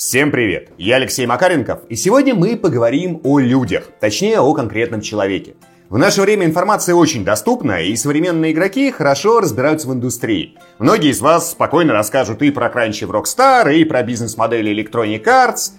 Всем привет! Я Алексей Макаренков, и сегодня мы поговорим о людях, точнее о конкретном человеке. В наше время информация очень доступна, и современные игроки хорошо разбираются в индустрии. Многие из вас спокойно расскажут и про кранчи в Rockstar, и про бизнес-модели Electronic Arts.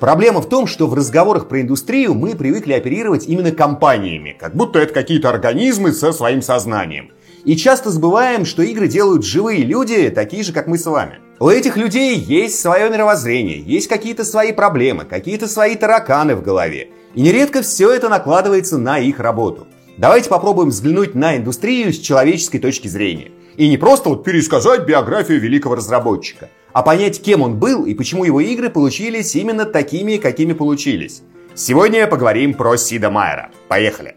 Проблема в том, что в разговорах про индустрию мы привыкли оперировать именно компаниями, как будто это какие-то организмы со своим сознанием. И часто забываем, что игры делают живые люди, такие же, как мы с вами. У этих людей есть свое мировоззрение, есть какие-то свои проблемы, какие-то свои тараканы в голове. И нередко все это накладывается на их работу. Давайте попробуем взглянуть на индустрию с человеческой точки зрения. И не просто вот пересказать биографию великого разработчика, а понять, кем он был и почему его игры получились именно такими, какими получились. Сегодня поговорим про Сида Майера. Поехали!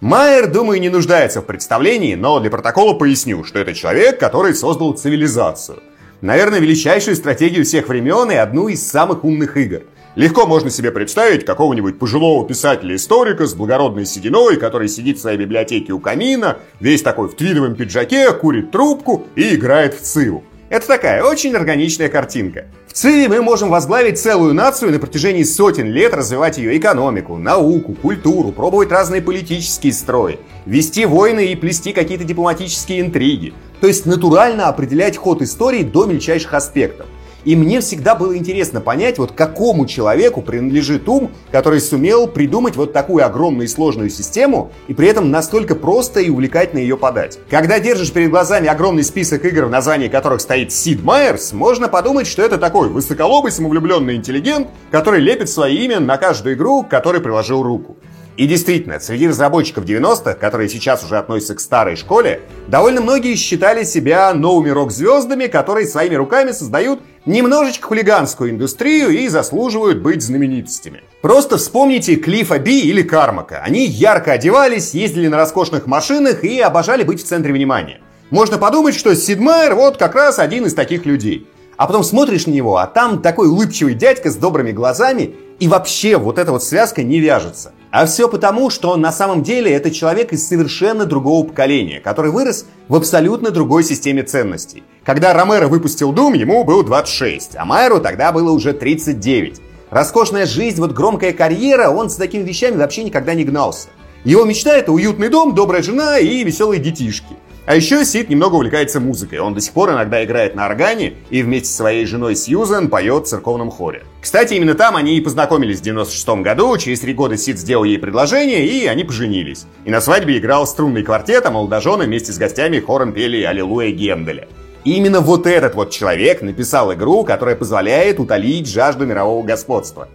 Майер, думаю, не нуждается в представлении, но для протокола поясню, что это человек, который создал цивилизацию. Наверное, величайшую стратегию всех времен и одну из самых умных игр. Легко можно себе представить какого-нибудь пожилого писателя-историка с благородной сединой, который сидит в своей библиотеке у камина, весь такой в твидовом пиджаке, курит трубку и играет в циву. Это такая очень органичная картинка. ЦИВе мы можем возглавить целую нацию на протяжении сотен лет развивать ее экономику, науку, культуру, пробовать разные политические строи, вести войны и плести какие-то дипломатические интриги. То есть натурально определять ход истории до мельчайших аспектов. И мне всегда было интересно понять, вот какому человеку принадлежит ум, который сумел придумать вот такую огромную и сложную систему, и при этом настолько просто и увлекательно ее подать. Когда держишь перед глазами огромный список игр, в названии которых стоит Сид Майерс, можно подумать, что это такой высоколобый, самовлюбленный интеллигент, который лепит свое имя на каждую игру, к которой приложил руку. И действительно, среди разработчиков 90-х, которые сейчас уже относятся к старой школе, довольно многие считали себя новыми рок-звездами, которые своими руками создают немножечко хулиганскую индустрию и заслуживают быть знаменитостями. Просто вспомните Клифа Би или Кармака. Они ярко одевались, ездили на роскошных машинах и обожали быть в центре внимания. Можно подумать, что Сид Майер вот как раз один из таких людей. А потом смотришь на него, а там такой улыбчивый дядька с добрыми глазами, и вообще вот эта вот связка не вяжется. А все потому, что на самом деле это человек из совершенно другого поколения, который вырос в абсолютно другой системе ценностей. Когда Ромеро выпустил Doom, ему было 26, а Майеру тогда было уже 39. Роскошная жизнь, вот громкая карьера, он с такими вещами вообще никогда не гнался. Его мечта это уютный дом, добрая жена и веселые детишки. А еще Сид немного увлекается музыкой. Он до сих пор иногда играет на органе и вместе со своей женой Сьюзен поет в церковном хоре. Кстати, именно там они и познакомились в 96 году. Через три года Сид сделал ей предложение, и они поженились. И на свадьбе играл струнный квартет, а молодожены вместе с гостями хором пели «Аллилуйя Генделя». Именно вот этот вот человек написал игру, которая позволяет утолить жажду мирового господства.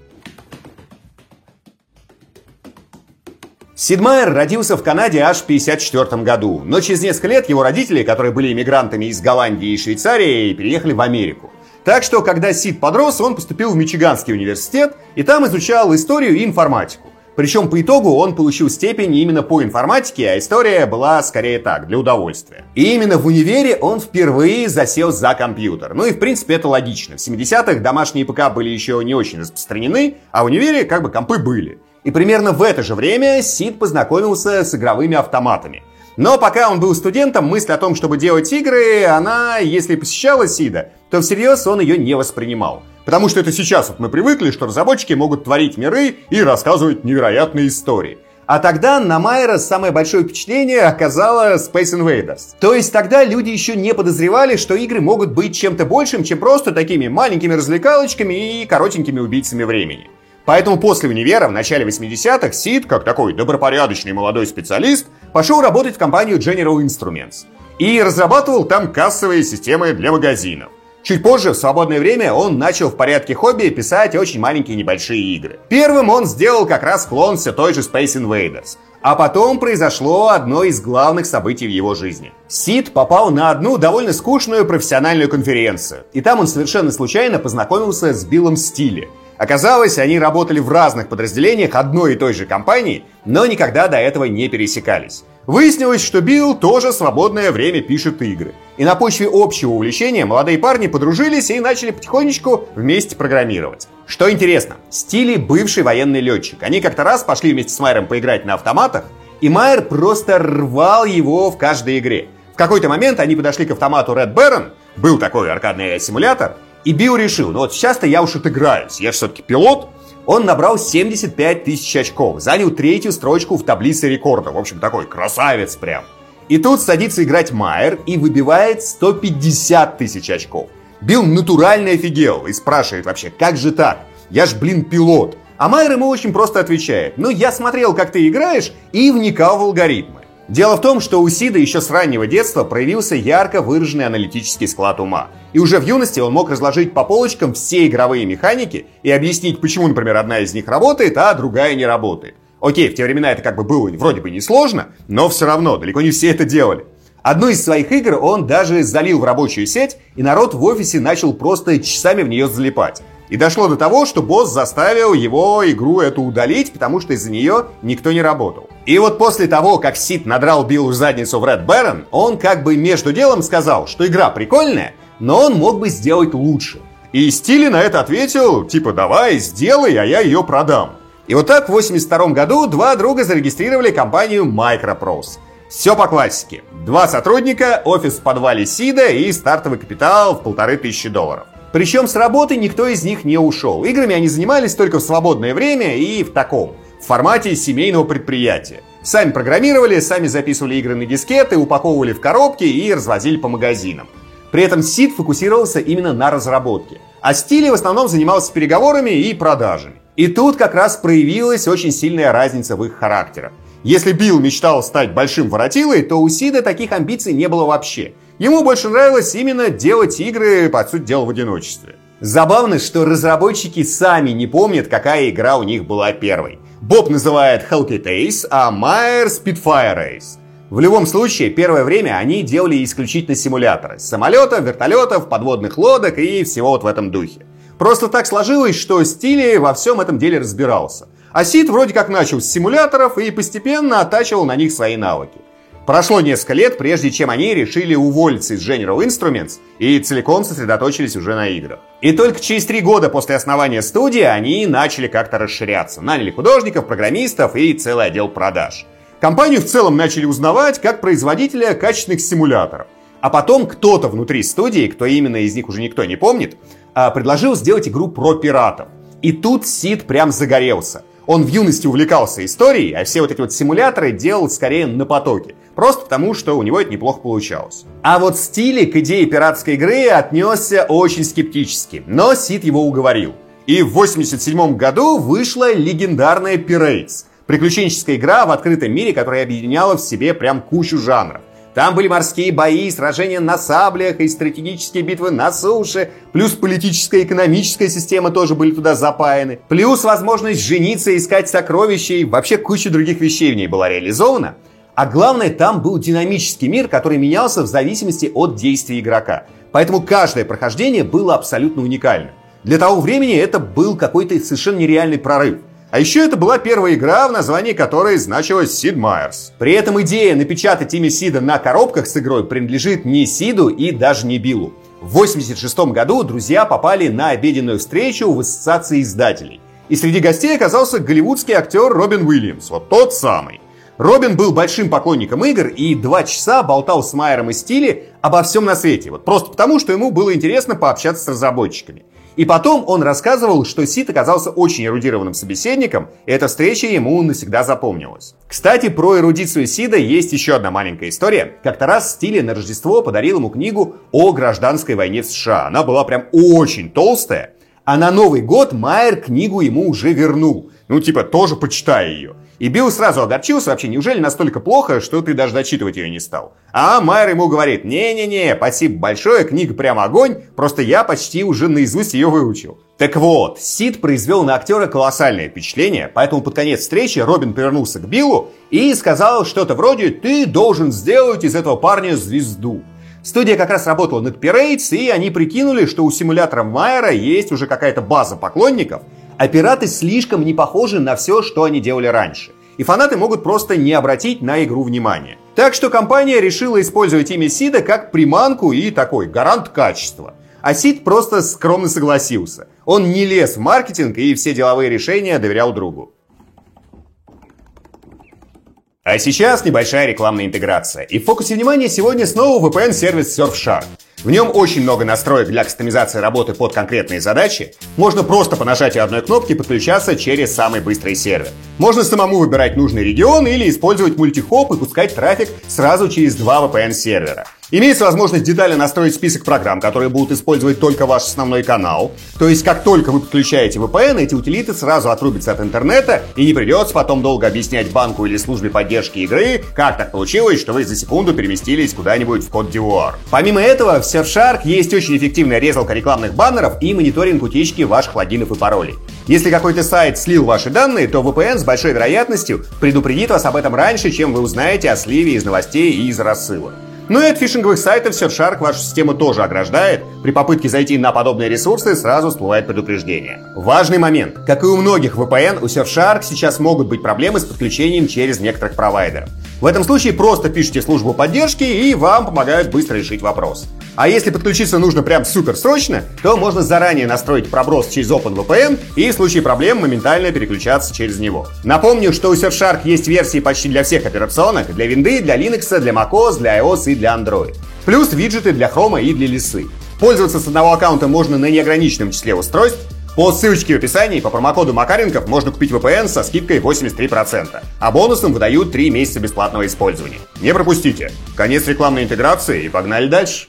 Сидмайер родился в Канаде аж в 1954 году, но через несколько лет его родители, которые были иммигрантами из Голландии и Швейцарии, переехали в Америку. Так что, когда Сид подрос, он поступил в Мичиганский университет и там изучал историю и информатику. Причем по итогу он получил степень именно по информатике, а история была скорее так, для удовольствия. И именно в универе он впервые засел за компьютер. Ну и в принципе это логично. В 70-х домашние ПК были еще не очень распространены, а в универе как бы компы были. И примерно в это же время Сид познакомился с игровыми автоматами. Но пока он был студентом, мысль о том, чтобы делать игры, она, если посещала Сида, то всерьез он ее не воспринимал. Потому что это сейчас вот мы привыкли, что разработчики могут творить миры и рассказывать невероятные истории. А тогда на Майера самое большое впечатление оказало Space Invaders. То есть тогда люди еще не подозревали, что игры могут быть чем-то большим, чем просто такими маленькими развлекалочками и коротенькими убийцами времени. Поэтому после универа в начале 80-х Сид, как такой добропорядочный молодой специалист, пошел работать в компанию General Instruments и разрабатывал там кассовые системы для магазинов. Чуть позже, в свободное время, он начал в порядке хобби писать очень маленькие небольшие игры. Первым он сделал как раз клон все той же Space Invaders. А потом произошло одно из главных событий в его жизни. Сид попал на одну довольно скучную профессиональную конференцию. И там он совершенно случайно познакомился с Биллом Стиле, Оказалось, они работали в разных подразделениях одной и той же компании, но никогда до этого не пересекались. Выяснилось, что Билл тоже свободное время пишет игры. И на почве общего увлечения молодые парни подружились и начали потихонечку вместе программировать. Что интересно, Стили бывший военный летчик. Они как-то раз пошли вместе с Майером поиграть на автоматах, и Майер просто рвал его в каждой игре. В какой-то момент они подошли к автомату Red Baron, Был такой аркадный симулятор, и Био решил, ну вот сейчас-то я уж отыграюсь, я же все-таки пилот. Он набрал 75 тысяч очков, занял третью строчку в таблице рекордов. В общем, такой красавец прям. И тут садится играть Майер и выбивает 150 тысяч очков. Билл натурально офигел и спрашивает вообще, как же так? Я ж, блин, пилот. А Майер ему очень просто отвечает, ну я смотрел, как ты играешь и вникал в алгоритмы. Дело в том, что у Сида еще с раннего детства проявился ярко выраженный аналитический склад ума. И уже в юности он мог разложить по полочкам все игровые механики и объяснить, почему, например, одна из них работает, а другая не работает. Окей, в те времена это как бы было вроде бы несложно, но все равно далеко не все это делали. Одну из своих игр он даже залил в рабочую сеть, и народ в офисе начал просто часами в нее залипать. И дошло до того, что босс заставил его игру эту удалить, потому что из-за нее никто не работал. И вот после того, как Сид надрал Биллу задницу в Red Baron, он как бы между делом сказал, что игра прикольная, но он мог бы сделать лучше. И Стили на это ответил, типа, давай, сделай, а я ее продам. И вот так в 82 году два друга зарегистрировали компанию Microprose. Все по классике. Два сотрудника, офис в подвале Сида и стартовый капитал в полторы тысячи долларов. Причем с работы никто из них не ушел. Играми они занимались только в свободное время и в таком, в формате семейного предприятия. Сами программировали, сами записывали игры на дискеты, упаковывали в коробки и развозили по магазинам. При этом Сид фокусировался именно на разработке, а Стили в основном занимался переговорами и продажами. И тут как раз проявилась очень сильная разница в их характерах. Если Билл мечтал стать большим воротилой, то у Сида таких амбиций не было вообще. Ему больше нравилось именно делать игры, по сути дела, в одиночестве. Забавно, что разработчики сами не помнят, какая игра у них была первой. Боб называет Hellcat Ace, а Майер Spitfire Ace. В любом случае, первое время они делали исключительно симуляторы. Самолетов, вертолетов, подводных лодок и всего вот в этом духе. Просто так сложилось, что Стили во всем этом деле разбирался. А Сид вроде как начал с симуляторов и постепенно оттачивал на них свои навыки. Прошло несколько лет, прежде чем они решили уволиться из General Instruments и целиком сосредоточились уже на играх. И только через три года после основания студии они начали как-то расширяться. Наняли художников, программистов и целый отдел продаж. Компанию в целом начали узнавать как производителя качественных симуляторов. А потом кто-то внутри студии, кто именно из них уже никто не помнит, а, предложил сделать игру про пиратов. И тут Сид прям загорелся. Он в юности увлекался историей, а все вот эти вот симуляторы делал скорее на потоке. Просто потому, что у него это неплохо получалось. А вот Стили к идее пиратской игры отнесся очень скептически, но Сид его уговорил. И в 87 году вышла легендарная Pirates, Приключенческая игра в открытом мире, которая объединяла в себе прям кучу жанров. Там были морские бои, сражения на саблях и стратегические битвы на суше. Плюс политическая и экономическая система тоже были туда запаяны. Плюс возможность жениться искать сокровища. И вообще куча других вещей в ней была реализована. А главное, там был динамический мир, который менялся в зависимости от действий игрока. Поэтому каждое прохождение было абсолютно уникальным. Для того времени это был какой-то совершенно нереальный прорыв. А еще это была первая игра, в названии которой значилась Сид Майерс. При этом идея напечатать имя Сида на коробках с игрой принадлежит не Сиду и даже не Биллу. В 1986 году друзья попали на обеденную встречу в ассоциации издателей. И среди гостей оказался голливудский актер Робин Уильямс, вот тот самый. Робин был большим поклонником игр и два часа болтал с Майером и Стили обо всем на свете. Вот просто потому, что ему было интересно пообщаться с разработчиками. И потом он рассказывал, что Сид оказался очень эрудированным собеседником, и эта встреча ему навсегда запомнилась. Кстати, про эрудицию Сида есть еще одна маленькая история. Как-то раз Стили на Рождество подарил ему книгу о гражданской войне в США. Она была прям очень толстая. А на Новый год Майер книгу ему уже вернул. Ну, типа, тоже почитай ее. И Билл сразу огорчился, вообще, неужели настолько плохо, что ты даже дочитывать ее не стал? А Майер ему говорит, не-не-не, спасибо большое, книга прям огонь, просто я почти уже наизусть ее выучил. Так вот, Сид произвел на актера колоссальное впечатление, поэтому под конец встречи Робин повернулся к Биллу и сказал что-то вроде «ты должен сделать из этого парня звезду». Студия как раз работала над Pirates, и они прикинули, что у симулятора Майера есть уже какая-то база поклонников – а пираты слишком не похожи на все, что они делали раньше. И фанаты могут просто не обратить на игру внимания. Так что компания решила использовать имя Сида как приманку и такой гарант качества. А Сид просто скромно согласился. Он не лез в маркетинг и все деловые решения доверял другу. А сейчас небольшая рекламная интеграция. И в фокусе внимания сегодня снова VPN-сервис Surfshark. В нем очень много настроек для кастомизации работы под конкретные задачи. Можно просто по нажатию одной кнопки подключаться через самый быстрый сервер. Можно самому выбирать нужный регион или использовать мультихоп и пускать трафик сразу через два VPN-сервера. Имеется возможность детально настроить список программ, которые будут использовать только ваш основной канал. То есть, как только вы подключаете VPN, эти утилиты сразу отрубятся от интернета, и не придется потом долго объяснять банку или службе поддержки игры, как так получилось, что вы за секунду переместились куда-нибудь в код дивуар. Помимо этого, в Surfshark есть очень эффективная резалка рекламных баннеров и мониторинг утечки ваших логинов и паролей. Если какой-то сайт слил ваши данные, то VPN с большой вероятностью предупредит вас об этом раньше, чем вы узнаете о сливе из новостей и из рассылок. Ну и от фишинговых сайтов Surfshark вашу систему тоже ограждает. При попытке зайти на подобные ресурсы сразу всплывает предупреждение. Важный момент. Как и у многих VPN, у Surfshark сейчас могут быть проблемы с подключением через некоторых провайдеров. В этом случае просто пишите службу поддержки и вам помогают быстро решить вопрос. А если подключиться нужно прям супер срочно, то можно заранее настроить проброс через OpenVPN и в случае проблем моментально переключаться через него. Напомню, что у Surfshark есть версии почти для всех операционок, для винды, для Linux, для macOS, для iOS и для Android. Плюс виджеты для Chrome и для лисы. Пользоваться с одного аккаунта можно на неограниченном числе устройств, по ссылочке в описании по промокоду Макаренков можно купить VPN со скидкой 83%, а бонусом выдают 3 месяца бесплатного использования. Не пропустите. Конец рекламной интеграции и погнали дальше.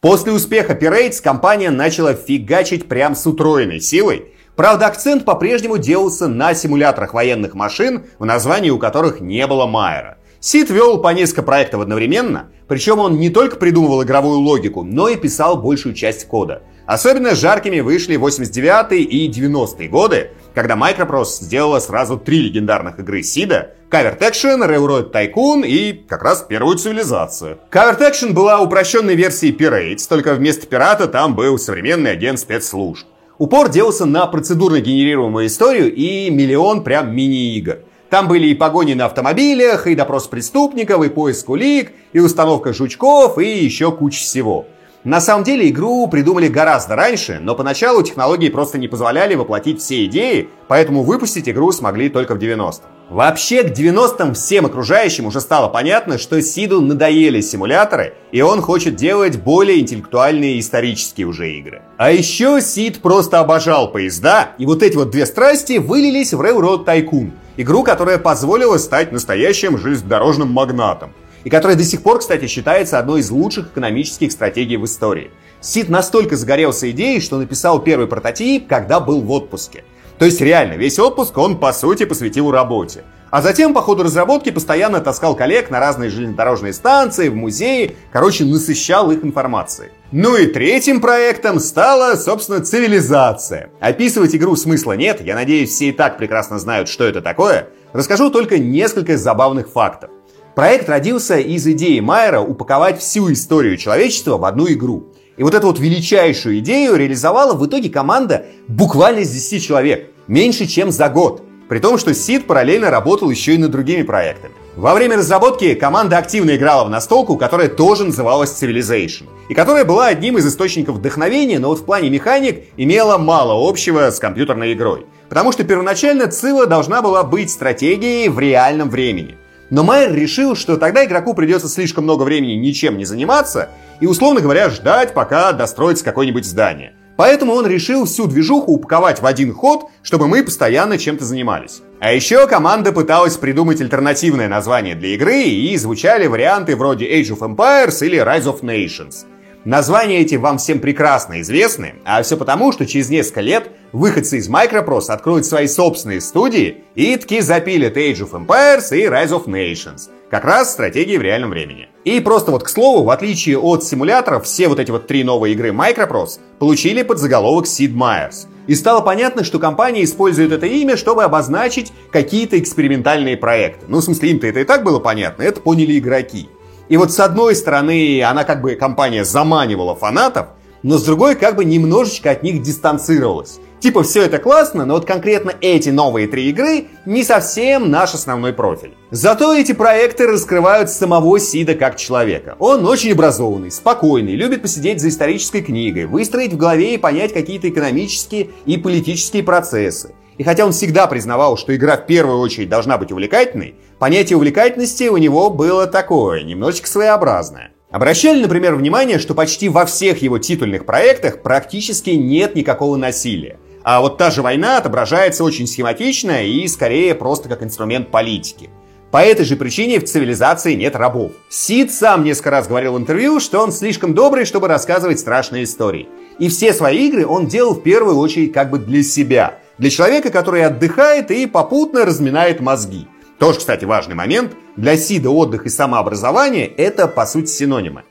После успеха Pirates компания начала фигачить прям с утроенной силой. Правда, акцент по-прежнему делался на симуляторах военных машин, в названии у которых не было Майера. Сид вел по несколько проектов одновременно, причем он не только придумывал игровую логику, но и писал большую часть кода. Особенно жаркими вышли 89 и 90-е годы, когда Microprose сделала сразу три легендарных игры Сида, Cover Action, Railroad Tycoon и как раз первую цивилизацию. Cover Action была упрощенной версией Pirates, только вместо пирата там был современный агент спецслужб. Упор делался на процедурно генерируемую историю и миллион прям мини-игр. Там были и погони на автомобилях, и допрос преступников, и поиск улик, и установка жучков, и еще куча всего. На самом деле игру придумали гораздо раньше, но поначалу технологии просто не позволяли воплотить все идеи, поэтому выпустить игру смогли только в 90-м. Вообще, к 90-м всем окружающим уже стало понятно, что Сиду надоели симуляторы, и он хочет делать более интеллектуальные исторические уже игры. А еще Сид просто обожал поезда, и вот эти вот две страсти вылились в Railroad Tycoon, игру, которая позволила стать настоящим железнодорожным магнатом и которая до сих пор, кстати, считается одной из лучших экономических стратегий в истории. Сид настолько загорелся идеей, что написал первый прототип, когда был в отпуске. То есть реально, весь отпуск он по сути посвятил работе. А затем по ходу разработки постоянно таскал коллег на разные железнодорожные станции, в музеи, короче, насыщал их информацией. Ну и третьим проектом стала, собственно, цивилизация. Описывать игру смысла нет, я надеюсь, все и так прекрасно знают, что это такое. Расскажу только несколько забавных фактов. Проект родился из идеи Майера упаковать всю историю человечества в одну игру. И вот эту вот величайшую идею реализовала в итоге команда буквально из 10 человек. Меньше, чем за год. При том, что Сид параллельно работал еще и над другими проектами. Во время разработки команда активно играла в настолку, которая тоже называлась Civilization. И которая была одним из источников вдохновения, но вот в плане механик имела мало общего с компьютерной игрой. Потому что первоначально Цива должна была быть стратегией в реальном времени. Но Майер решил, что тогда игроку придется слишком много времени ничем не заниматься и, условно говоря, ждать, пока достроится какое-нибудь здание. Поэтому он решил всю движуху упаковать в один ход, чтобы мы постоянно чем-то занимались. А еще команда пыталась придумать альтернативное название для игры, и звучали варианты вроде Age of Empires или Rise of Nations – Названия эти вам всем прекрасно известны, а все потому, что через несколько лет выходцы из Microprose откроют свои собственные студии и таки запилят Age of Empires и Rise of Nations. Как раз стратегии в реальном времени. И просто вот к слову, в отличие от симуляторов, все вот эти вот три новые игры Microprose получили под заголовок Sid Meier's. И стало понятно, что компания использует это имя, чтобы обозначить какие-то экспериментальные проекты. Ну, в смысле, им-то это и так было понятно, это поняли игроки. И вот с одной стороны, она как бы, компания заманивала фанатов, но с другой как бы немножечко от них дистанцировалась. Типа все это классно, но вот конкретно эти новые три игры не совсем наш основной профиль. Зато эти проекты раскрывают самого Сида как человека. Он очень образованный, спокойный, любит посидеть за исторической книгой, выстроить в голове и понять какие-то экономические и политические процессы. И хотя он всегда признавал, что игра в первую очередь должна быть увлекательной, понятие увлекательности у него было такое, немножечко своеобразное. Обращали, например, внимание, что почти во всех его титульных проектах практически нет никакого насилия. А вот та же война отображается очень схематично и скорее просто как инструмент политики. По этой же причине в цивилизации нет рабов. Сид сам несколько раз говорил в интервью, что он слишком добрый, чтобы рассказывать страшные истории. И все свои игры он делал в первую очередь как бы для себя. Для человека, который отдыхает и попутно разминает мозги. Тоже, кстати, важный момент. Для Сида отдых и самообразование – это, по сути, синонимы.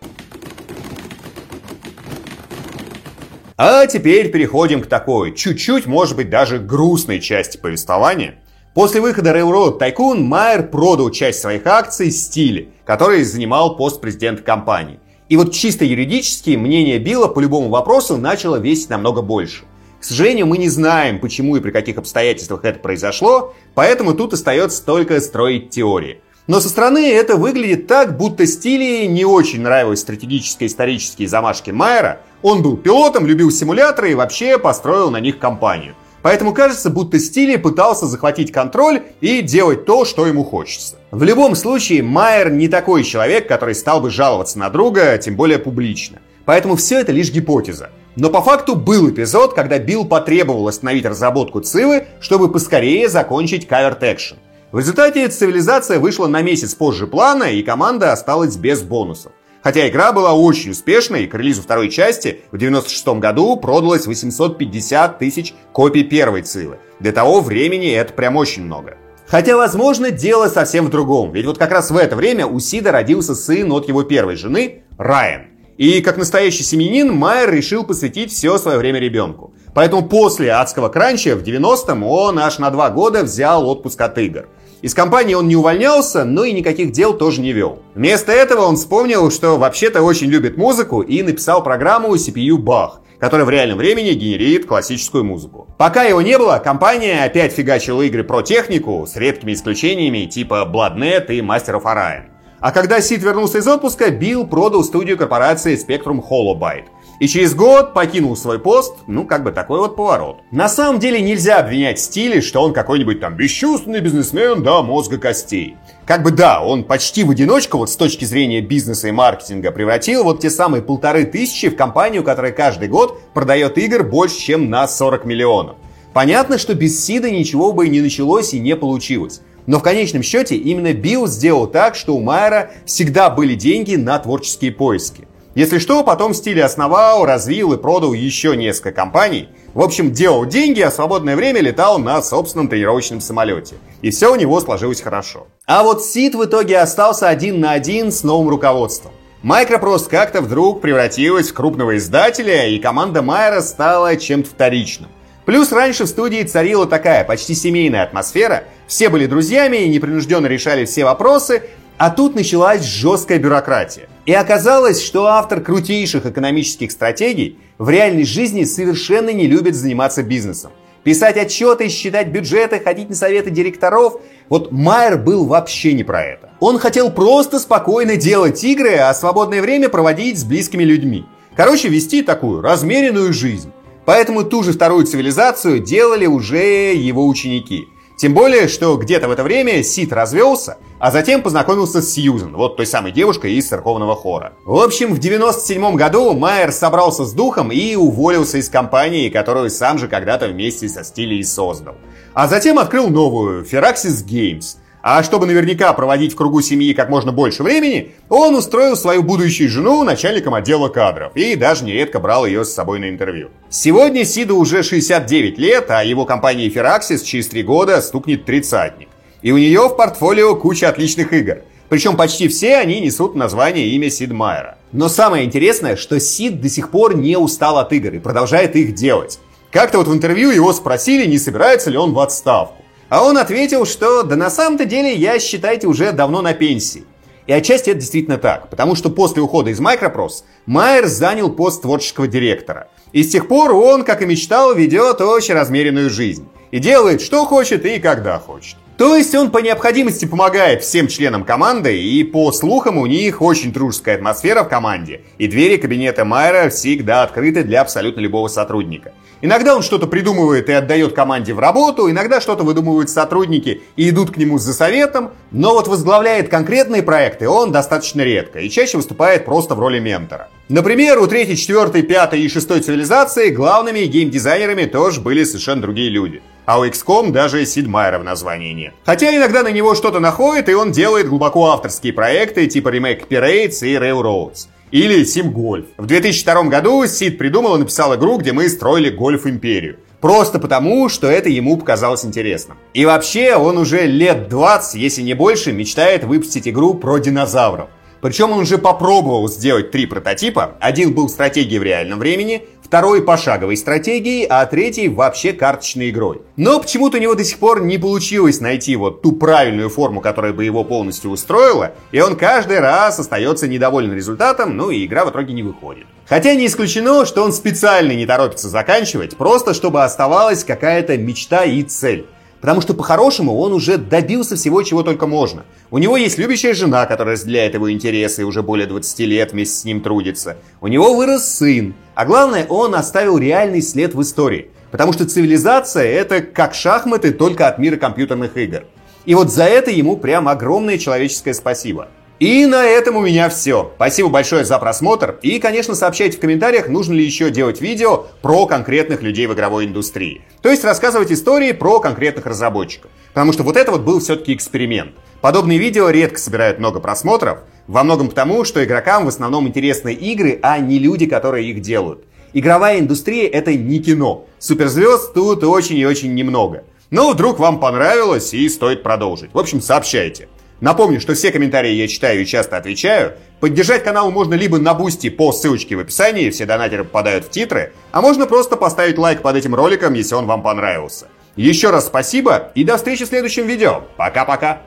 А теперь переходим к такой, чуть-чуть, может быть, даже грустной части повествования. После выхода Railroad Tycoon Майер продал часть своих акций Стиле, который занимал пост президента компании. И вот чисто юридически мнение Билла по любому вопросу начало весить намного больше. К сожалению, мы не знаем, почему и при каких обстоятельствах это произошло, поэтому тут остается только строить теории. Но со стороны это выглядит так, будто Стиле не очень нравились стратегические исторические замашки Майера. Он был пилотом, любил симуляторы и вообще построил на них компанию. Поэтому кажется, будто Стиле пытался захватить контроль и делать то, что ему хочется. В любом случае, Майер не такой человек, который стал бы жаловаться на друга, тем более публично. Поэтому все это лишь гипотеза. Но по факту был эпизод, когда Билл потребовал остановить разработку Цивы, чтобы поскорее закончить Covert Action. В результате цивилизация вышла на месяц позже плана, и команда осталась без бонусов. Хотя игра была очень успешной, и к релизу второй части в 96 году продалось 850 тысяч копий первой Цивы. Для того времени это прям очень много. Хотя, возможно, дело совсем в другом. Ведь вот как раз в это время у Сида родился сын от его первой жены, Райан. И как настоящий семьянин, Майер решил посвятить все свое время ребенку. Поэтому после адского кранча в 90-м он аж на два года взял отпуск от игр. Из компании он не увольнялся, но и никаких дел тоже не вел. Вместо этого он вспомнил, что вообще-то очень любит музыку и написал программу CPU Bach, которая в реальном времени генерит классическую музыку. Пока его не было, компания опять фигачила игры про технику с редкими исключениями типа Bloodnet и Master of Orion. А когда Сид вернулся из отпуска, Билл продал студию корпорации Spectrum Holobyte. И через год покинул свой пост, ну, как бы такой вот поворот. На самом деле нельзя обвинять Стили, что он какой-нибудь там бесчувственный бизнесмен до мозга костей. Как бы да, он почти в одиночку, вот с точки зрения бизнеса и маркетинга, превратил вот те самые полторы тысячи в компанию, которая каждый год продает игр больше, чем на 40 миллионов. Понятно, что без Сида ничего бы и не началось и не получилось. Но в конечном счете именно Билл сделал так, что у Майера всегда были деньги на творческие поиски. Если что, потом Стиле основал, развил и продал еще несколько компаний. В общем, делал деньги, а свободное время летал на собственном тренировочном самолете. И все у него сложилось хорошо. А вот Сид в итоге остался один на один с новым руководством. Microprose как-то вдруг превратилась в крупного издателя, и команда Майера стала чем-то вторичным. Плюс раньше в студии царила такая почти семейная атмосфера, все были друзьями и непринужденно решали все вопросы, а тут началась жесткая бюрократия. И оказалось, что автор крутейших экономических стратегий в реальной жизни совершенно не любит заниматься бизнесом. Писать отчеты, считать бюджеты, ходить на советы директоров. Вот Майер был вообще не про это. Он хотел просто спокойно делать игры, а свободное время проводить с близкими людьми. Короче, вести такую размеренную жизнь. Поэтому ту же вторую цивилизацию делали уже его ученики. Тем более, что где-то в это время Сид развелся, а затем познакомился с Сьюзен, вот той самой девушкой из церковного хора. В общем, в 97 году Майер собрался с духом и уволился из компании, которую сам же когда-то вместе со Стилей создал. А затем открыл новую, Firaxis Games – а чтобы наверняка проводить в кругу семьи как можно больше времени, он устроил свою будущую жену начальником отдела кадров и даже нередко брал ее с собой на интервью. Сегодня Сиду уже 69 лет, а его компания Firaxis через 3 года стукнет тридцатник. И у нее в портфолио куча отличных игр. Причем почти все они несут название имя Сид Майера. Но самое интересное, что Сид до сих пор не устал от игр и продолжает их делать. Как-то вот в интервью его спросили, не собирается ли он в отставку. А он ответил, что да на самом-то деле я, считайте, уже давно на пенсии. И отчасти это действительно так, потому что после ухода из Microprose Майер занял пост творческого директора. И с тех пор он, как и мечтал, ведет очень размеренную жизнь. И делает, что хочет и когда хочет. То есть он по необходимости помогает всем членам команды, и по слухам у них очень дружеская атмосфера в команде, и двери кабинета Майера всегда открыты для абсолютно любого сотрудника. Иногда он что-то придумывает и отдает команде в работу, иногда что-то выдумывают сотрудники и идут к нему за советом, но вот возглавляет конкретные проекты он достаточно редко и чаще выступает просто в роли ментора. Например, у третьей, четвертой, пятой и шестой цивилизации главными геймдизайнерами тоже были совершенно другие люди. А у XCOM даже Сид Майера в названии нет. Хотя иногда на него что-то находит, и он делает глубоко авторские проекты типа ремейк Pirates и Railroads. Или Sim Golf. В 2002 году Сид придумал и написал игру, где мы строили гольф-империю. Просто потому, что это ему показалось интересным. И вообще, он уже лет 20, если не больше, мечтает выпустить игру про динозавров. Причем он уже попробовал сделать три прототипа. Один был стратегией в реальном времени, второй пошаговой стратегией, а третий вообще карточной игрой. Но почему-то у него до сих пор не получилось найти вот ту правильную форму, которая бы его полностью устроила, и он каждый раз остается недоволен результатом, ну и игра в итоге не выходит. Хотя не исключено, что он специально не торопится заканчивать, просто чтобы оставалась какая-то мечта и цель. Потому что по-хорошему он уже добился всего, чего только можно. У него есть любящая жена, которая разделяет его интересы и уже более 20 лет вместе с ним трудится. У него вырос сын. А главное, он оставил реальный след в истории. Потому что цивилизация это как шахматы, только от мира компьютерных игр. И вот за это ему прям огромное человеческое спасибо. И на этом у меня все. Спасибо большое за просмотр. И, конечно, сообщайте в комментариях, нужно ли еще делать видео про конкретных людей в игровой индустрии. То есть рассказывать истории про конкретных разработчиков. Потому что вот это вот был все-таки эксперимент. Подобные видео редко собирают много просмотров, во многом потому, что игрокам в основном интересны игры, а не люди, которые их делают. Игровая индустрия это не кино. Суперзвезд тут очень и очень немного. Но вдруг вам понравилось и стоит продолжить. В общем, сообщайте. Напомню, что все комментарии я читаю и часто отвечаю. Поддержать канал можно либо на Boosty по ссылочке в описании, все донатеры попадают в титры, а можно просто поставить лайк под этим роликом, если он вам понравился. Еще раз спасибо и до встречи в следующем видео. Пока-пока.